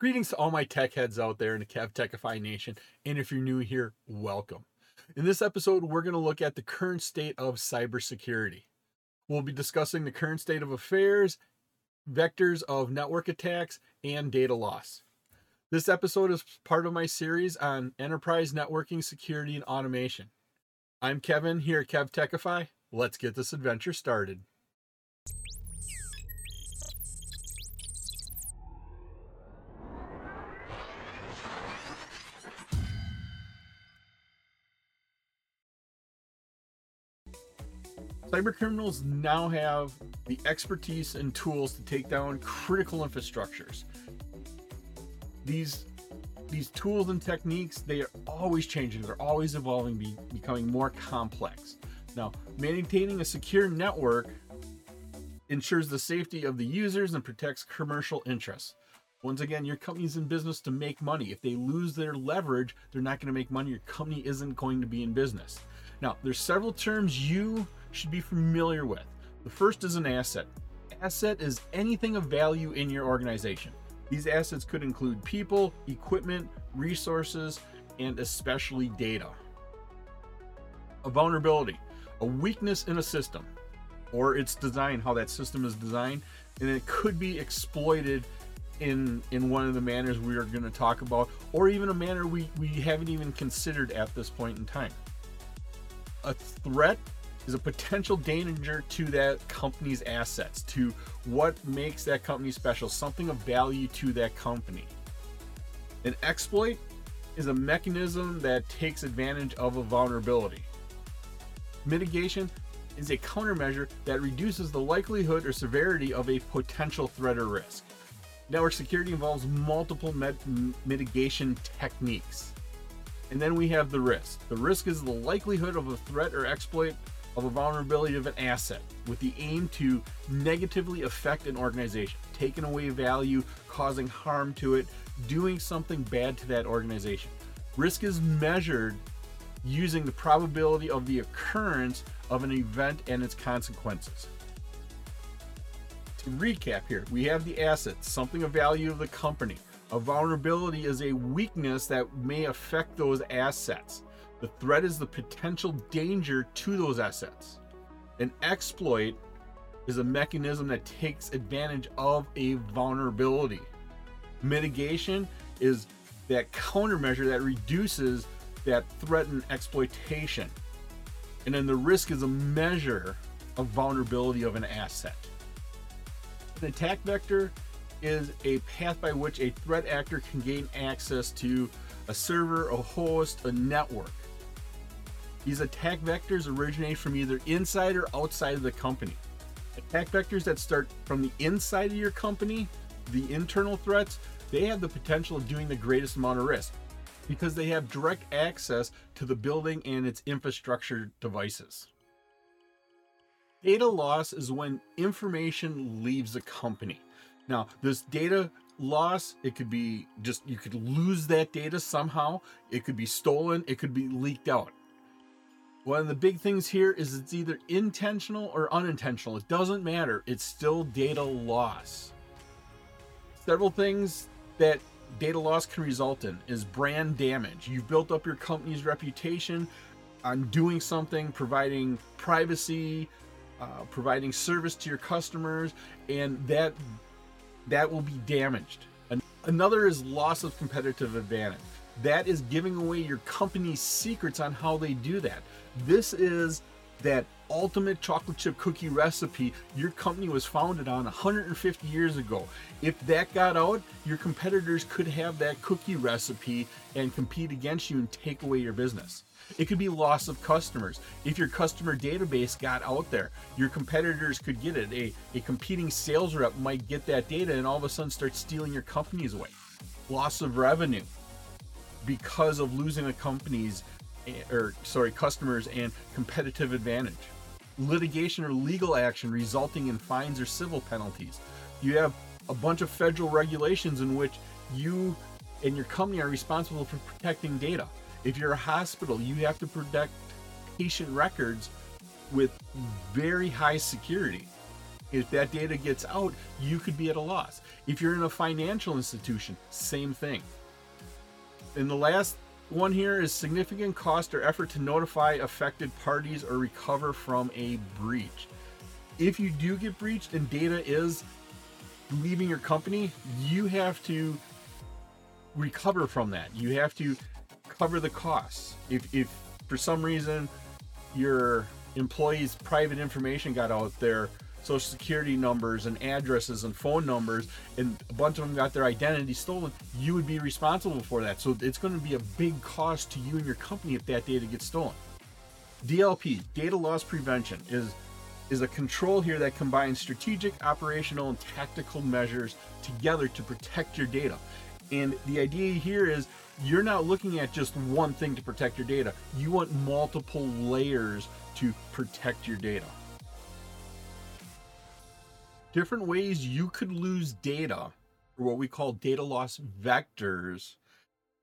Greetings to all my tech heads out there in the Kev Techify Nation, and if you're new here, welcome. In this episode, we're going to look at the current state of cybersecurity. We'll be discussing the current state of affairs, vectors of network attacks, and data loss. This episode is part of my series on enterprise networking, security, and automation. I'm Kevin here at Kev Techify. Let's get this adventure started. Cybercriminals now have the expertise and tools to take down critical infrastructures. These these tools and techniques they are always changing. They're always evolving be, becoming more complex. Now maintaining a secure network ensures the safety of the users and protects commercial interests once again your company's in business to make money if they lose their leverage they're not going to make money your company isn't going to be in business now there's several terms you should be familiar with. The first is an asset. Asset is anything of value in your organization. These assets could include people, equipment, resources, and especially data. A vulnerability, a weakness in a system, or its design, how that system is designed, and it could be exploited in in one of the manners we are going to talk about, or even a manner we, we haven't even considered at this point in time. A threat is a potential danger to that company's assets, to what makes that company special, something of value to that company. An exploit is a mechanism that takes advantage of a vulnerability. Mitigation is a countermeasure that reduces the likelihood or severity of a potential threat or risk. Network security involves multiple mitigation techniques. And then we have the risk. The risk is the likelihood of a threat or exploit of a vulnerability of an asset with the aim to negatively affect an organization, taking away value, causing harm to it, doing something bad to that organization. Risk is measured using the probability of the occurrence of an event and its consequences. To recap here, we have the assets, something of value of the company. A vulnerability is a weakness that may affect those assets. The threat is the potential danger to those assets. An exploit is a mechanism that takes advantage of a vulnerability. Mitigation is that countermeasure that reduces that threat and exploitation. And then the risk is a measure of vulnerability of an asset. An attack vector is a path by which a threat actor can gain access to a server, a host, a network. These attack vectors originate from either inside or outside of the company. Attack vectors that start from the inside of your company, the internal threats, they have the potential of doing the greatest amount of risk because they have direct access to the building and its infrastructure devices. Data loss is when information leaves a company. Now, this data loss, it could be just you could lose that data somehow, it could be stolen, it could be leaked out. One of the big things here is it's either intentional or unintentional. It doesn't matter. It's still data loss. Several things that data loss can result in is brand damage. You've built up your company's reputation on doing something, providing privacy, uh, providing service to your customers, and that that will be damaged. Another is loss of competitive advantage. That is giving away your company's secrets on how they do that. This is that ultimate chocolate chip cookie recipe your company was founded on 150 years ago. If that got out, your competitors could have that cookie recipe and compete against you and take away your business. It could be loss of customers. If your customer database got out there, your competitors could get it. A, a competing sales rep might get that data and all of a sudden start stealing your companies away. Loss of revenue because of losing a company's or sorry, customers and competitive advantage. Litigation or legal action resulting in fines or civil penalties. You have a bunch of federal regulations in which you and your company are responsible for protecting data. If you're a hospital, you have to protect patient records with very high security. If that data gets out, you could be at a loss. If you're in a financial institution, same thing. And the last one here is significant cost or effort to notify affected parties or recover from a breach. If you do get breached and data is leaving your company, you have to recover from that. You have to cover the costs. If, if for some reason your employees' private information got out there, social security numbers and addresses and phone numbers, and a bunch of them got their identity stolen, you would be responsible for that. So it's going to be a big cost to you and your company if that data gets stolen. DLP, data loss prevention, is is a control here that combines strategic, operational, and tactical measures together to protect your data. And the idea here is you're not looking at just one thing to protect your data. You want multiple layers to protect your data. Different ways you could lose data, or what we call data loss vectors,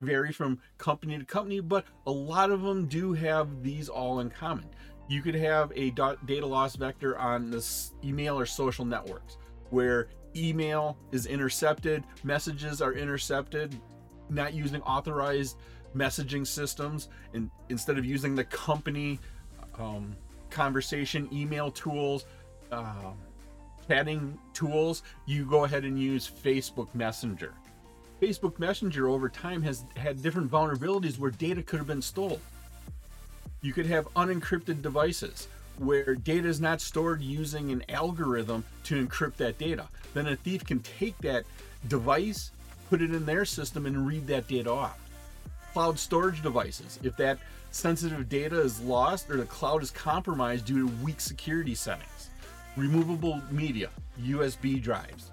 vary from company to company, but a lot of them do have these all in common. You could have a data loss vector on this email or social networks where email is intercepted, messages are intercepted, not using authorized messaging systems, and instead of using the company um, conversation email tools, uh, chatting tools, you go ahead and use Facebook Messenger. Facebook Messenger over time has had different vulnerabilities where data could have been stolen. You could have unencrypted devices where data is not stored using an algorithm to encrypt that data. Then a thief can take that device, put it in their system, and read that data off. Cloud storage devices, if that sensitive data is lost or the cloud is compromised due to weak security settings. Removable media, USB drives.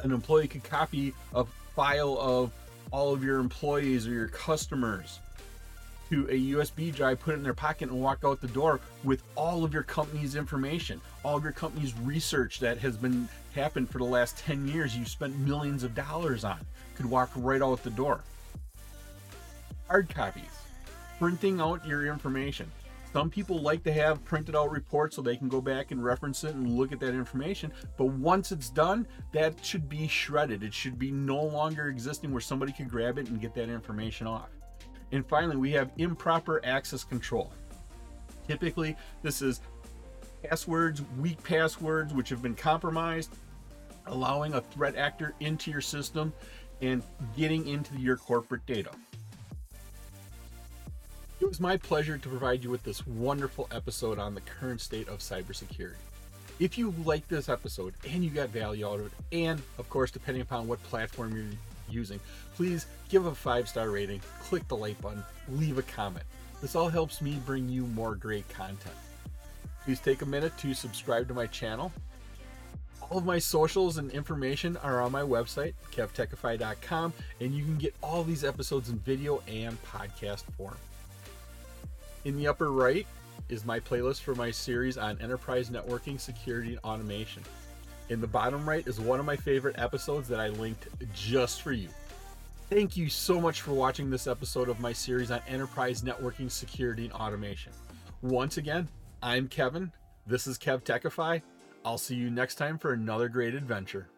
An employee could copy a file of all of your employees or your customers to a USB drive, put it in their pocket, and walk out the door with all of your company's information, all of your company's research that has been happened for the last 10 years. You've spent millions of dollars on, could walk right out the door. Hard copies, printing out your information. Some people like to have printed out reports so they can go back and reference it and look at that information. But once it's done, that should be shredded. It should be no longer existing where somebody could grab it and get that information off. And finally, we have improper access control. Typically, this is passwords, weak passwords, which have been compromised, allowing a threat actor into your system and getting into your corporate data. It was my pleasure to provide you with this wonderful episode on the current state of cybersecurity. If you like this episode and you got value out of it, and of course, depending upon what platform you're using, please give a five star rating, click the like button, leave a comment. This all helps me bring you more great content. Please take a minute to subscribe to my channel. All of my socials and information are on my website, kevtechify.com, and you can get all these episodes in video and podcast form. In the upper right is my playlist for my series on enterprise networking, security, and automation. In the bottom right is one of my favorite episodes that I linked just for you. Thank you so much for watching this episode of my series on enterprise networking, security, and automation. Once again, I'm Kevin. This is Kev Techify. I'll see you next time for another great adventure.